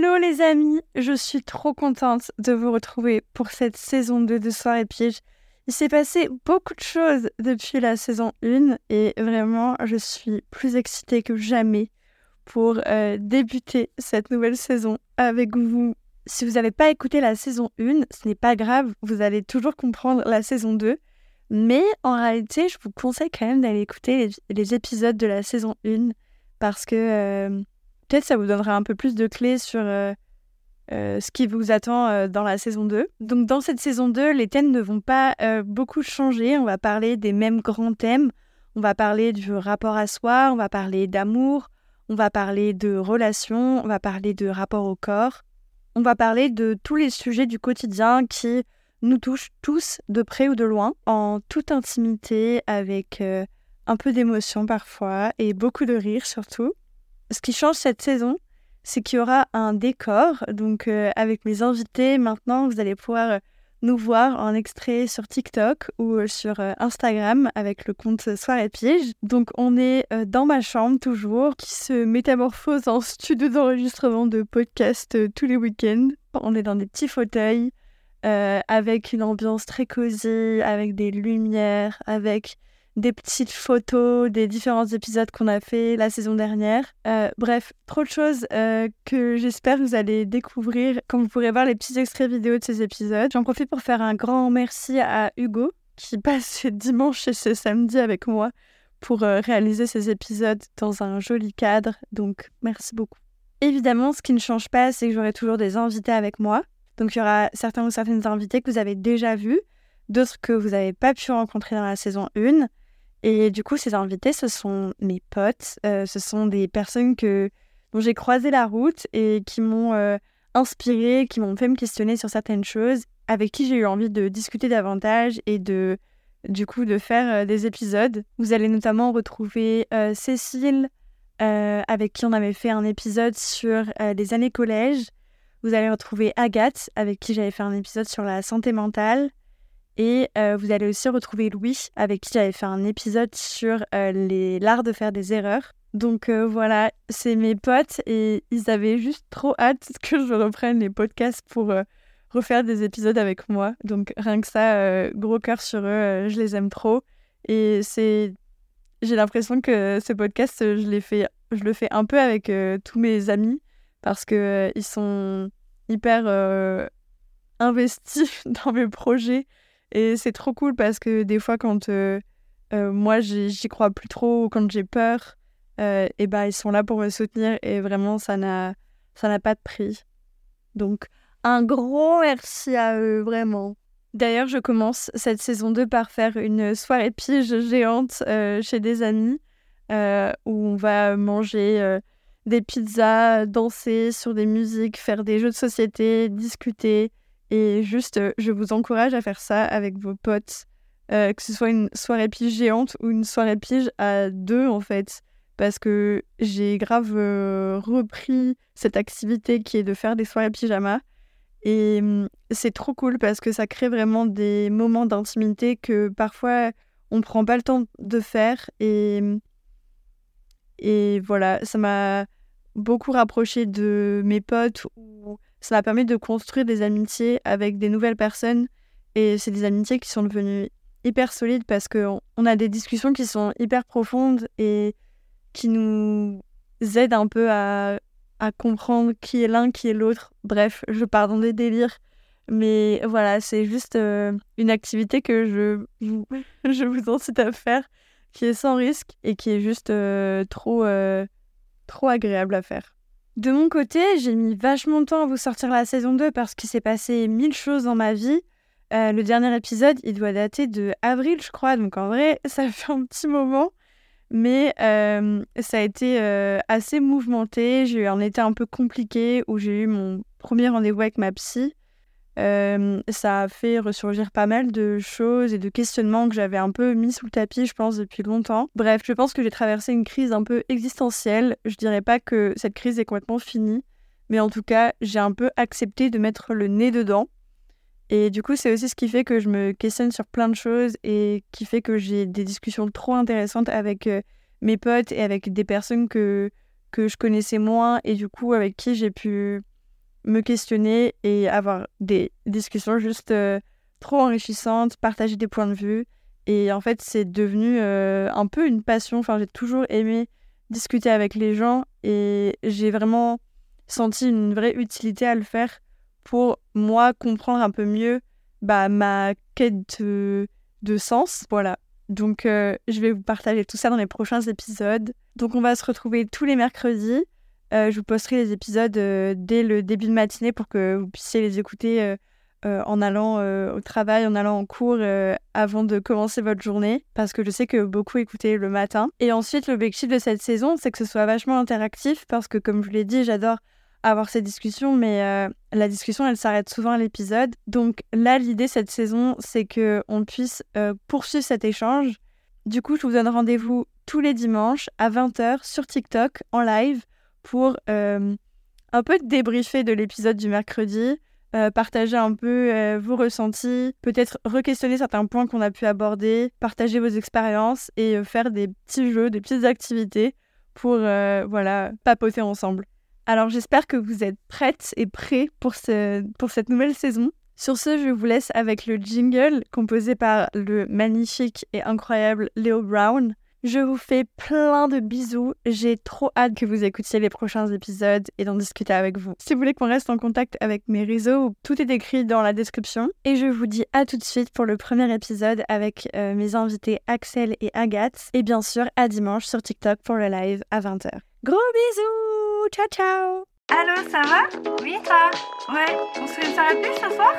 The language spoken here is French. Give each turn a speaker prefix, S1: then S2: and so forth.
S1: Hello les amis, je suis trop contente de vous retrouver pour cette saison 2 de Soirée Piège. Il s'est passé beaucoup de choses depuis la saison 1 et vraiment je suis plus excitée que jamais pour euh, débuter cette nouvelle saison avec vous. Si vous n'avez pas écouté la saison 1, ce n'est pas grave, vous allez toujours comprendre la saison 2. Mais en réalité, je vous conseille quand même d'aller écouter les, épisodes de la saison 1 parce que euh, peut-être ça vous donnera un peu plus de clés sur euh, euh, ce qui vous attend euh, dans la saison 2. Donc dans cette saison 2, les thèmes ne vont pas beaucoup changer. On va parler des mêmes grands thèmes. On va parler du rapport à soi, on va parler d'amour, on va parler de relations, on va parler de rapport au corps. On va parler de tous les sujets du quotidien qui nous touchent tous de près ou de loin, en toute intimité, avec un peu d'émotion parfois et beaucoup de rire surtout. Ce qui change cette saison, c'est qu'il y aura un décor. Donc, euh, avec mes invités, maintenant, vous allez pouvoir euh, nous voir en extrait sur TikTok ou euh, sur Instagram avec le compte Soirée Piège. Donc, on est dans ma chambre toujours, qui se métamorphose en studio d'enregistrement de podcast tous les week-ends. On est dans des petits fauteuils. avec une ambiance très cosy, avec des lumières, avec des petites photos des différents épisodes qu'on a fait la saison dernière. Euh, bref, trop de choses euh, que j'espère vous allez découvrir quand vous pourrez voir les petits extraits vidéo de ces épisodes. J'en profite pour faire un grand merci à Hugo qui passe ce dimanche et ce samedi avec moi pour euh, réaliser ces épisodes dans un joli cadre. Donc merci beaucoup. Évidemment, ce qui ne change pas, c'est que j'aurai toujours des invités avec moi. Donc il y aura certains ou certaines invités que vous avez déjà vus, d'autres que vous n'avez pas pu rencontrer dans la saison 1. Et du coup, ces invités, ce sont mes potes, euh, ce sont des personnes que, dont j'ai croisé la route et qui m'ont euh, inspiré, qui m'ont fait me questionner sur certaines choses, avec qui j'ai eu envie de discuter davantage et de, du coup, de faire euh, des épisodes. Vous allez notamment retrouver Cécile, avec qui on avait fait un épisode sur les années collège. Vous allez retrouver Agathe, avec qui j'avais fait un épisode sur la santé mentale. Et euh, vous allez aussi retrouver Louis, avec qui j'avais fait un épisode sur euh, l'art de faire des erreurs. Donc euh, voilà, c'est mes potes et ils avaient juste trop hâte que je reprenne les podcasts pour refaire des épisodes avec moi. Donc rien que ça, gros cœur sur eux, je les aime trop. Et c'est, j'ai l'impression que ce podcast, je fait, je le fais un peu avec tous mes amis parce que ils sont hyper investis dans mes projets et c'est trop cool parce que des fois, quand euh, euh, moi, j'y crois plus trop ou quand j'ai peur, euh, et ben, ils sont là pour me soutenir et vraiment, ça n'a pas de prix. Donc, un gros merci à eux, vraiment. D'ailleurs, je commence cette saison 2 par faire une soirée pige géante chez des amis où on va manger des pizzas, danser sur des musiques, faire des jeux de société, discuter, et juste, euh, je vous encourage à faire ça avec vos potes, euh, que ce soit une soirée pige géante ou une soirée pige à deux en fait. Parce que j'ai grave euh, repris cette activité qui est de faire des soirées pyjama. Et mmh, c'est trop cool parce que ça crée vraiment des moments d'intimité que parfois on prend pas le temps de faire. Et, mmh, et voilà, ça m'a beaucoup rapproché de mes potes ça m'a permis de construire des amitiés avec des nouvelles personnes. Et c'est des amitiés qui sont devenues hyper solides parce qu'on on a des discussions qui sont hyper profondes et qui nous aident un peu à, comprendre qui est l'un, qui est l'autre. Bref, je pars dans des délires. Mais voilà, c'est juste euh, une activité que je vous, je vous incite à faire, qui est sans risque et qui est juste euh, trop, euh, trop agréable à faire. De mon côté, j'ai mis vachement de temps à vous sortir la saison 2 parce qu'il s'est passé mille choses dans ma vie. Euh, le dernier épisode, il doit dater de avril, je crois. Donc en vrai, ça fait un petit moment. Mais euh, ça a été euh, assez mouvementé. J'ai eu un été un peu compliqué où j'ai eu mon premier rendez-vous avec ma psy. Euh, ça a fait ressurgir pas mal de choses et de questionnements que j'avais un peu mis sous le tapis, je pense, depuis longtemps. Bref, je pense que j'ai traversé une crise un peu existentielle. Je dirais pas que cette crise est complètement finie, mais en tout cas, j'ai un peu accepté de mettre le nez dedans. Et du coup, c'est aussi ce qui fait que je me questionne sur plein de choses et qui fait que j'ai des discussions trop intéressantes avec euh, mes potes et avec des personnes que, que je connaissais moins et du coup avec qui j'ai pu me questionner et avoir des discussions juste trop enrichissantes, partager des points de vue. Et en fait, c'est devenu un peu une passion. Enfin, j'ai toujours aimé discuter avec les gens et j'ai vraiment senti une vraie utilité à le faire pour moi comprendre un peu mieux bah, ma quête de, sens. Voilà. Donc, euh, je vais vous partager tout ça dans les prochains épisodes. Donc, on va se retrouver tous les mercredis. Euh, je vous posterai les épisodes euh, dès le début de matinée pour que vous puissiez les écouter en allant au travail, en allant en cours avant de commencer votre journée. Parce que je sais que beaucoup écoutez le matin. Et ensuite, l'objectif de cette saison, c'est que ce soit vachement interactif parce que, comme je l'ai dit, j'adore avoir ces discussions, mais euh, la discussion, elle s'arrête souvent à l'épisode. Donc là, l'idée cette saison, c'est que on puisse euh, poursuivre cet échange. Du coup, je vous donne rendez-vous tous les dimanches à 20h sur TikTok en live pour euh, un peu débriefer de l'épisode du mercredi, partager un peu vos ressentis, peut-être re-questionner certains points qu'on a pu aborder, partager vos expériences et faire des petits jeux, des petites activités pour voilà, papoter ensemble. Alors j'espère que vous êtes prêtes et prêts pour, ce, pour cette nouvelle saison. Sur ce, je vous laisse avec le jingle composé par le magnifique et incroyable Léo Brown. Je vous fais plein de bisous. J'ai trop hâte que vous écoutiez les prochains épisodes et d'en discuter avec vous. Si vous voulez qu'on reste en contact avec mes réseaux, tout est écrit dans la description. Et je vous dis à tout de suite pour le premier épisode avec euh, mes invités Axel et Agathe. Et bien sûr, à dimanche sur TikTok pour le live à 20h. Gros bisous Ciao, ciao
S2: Allô, ça va? Oui, toi? Ouais, on se fait une plus ce soir?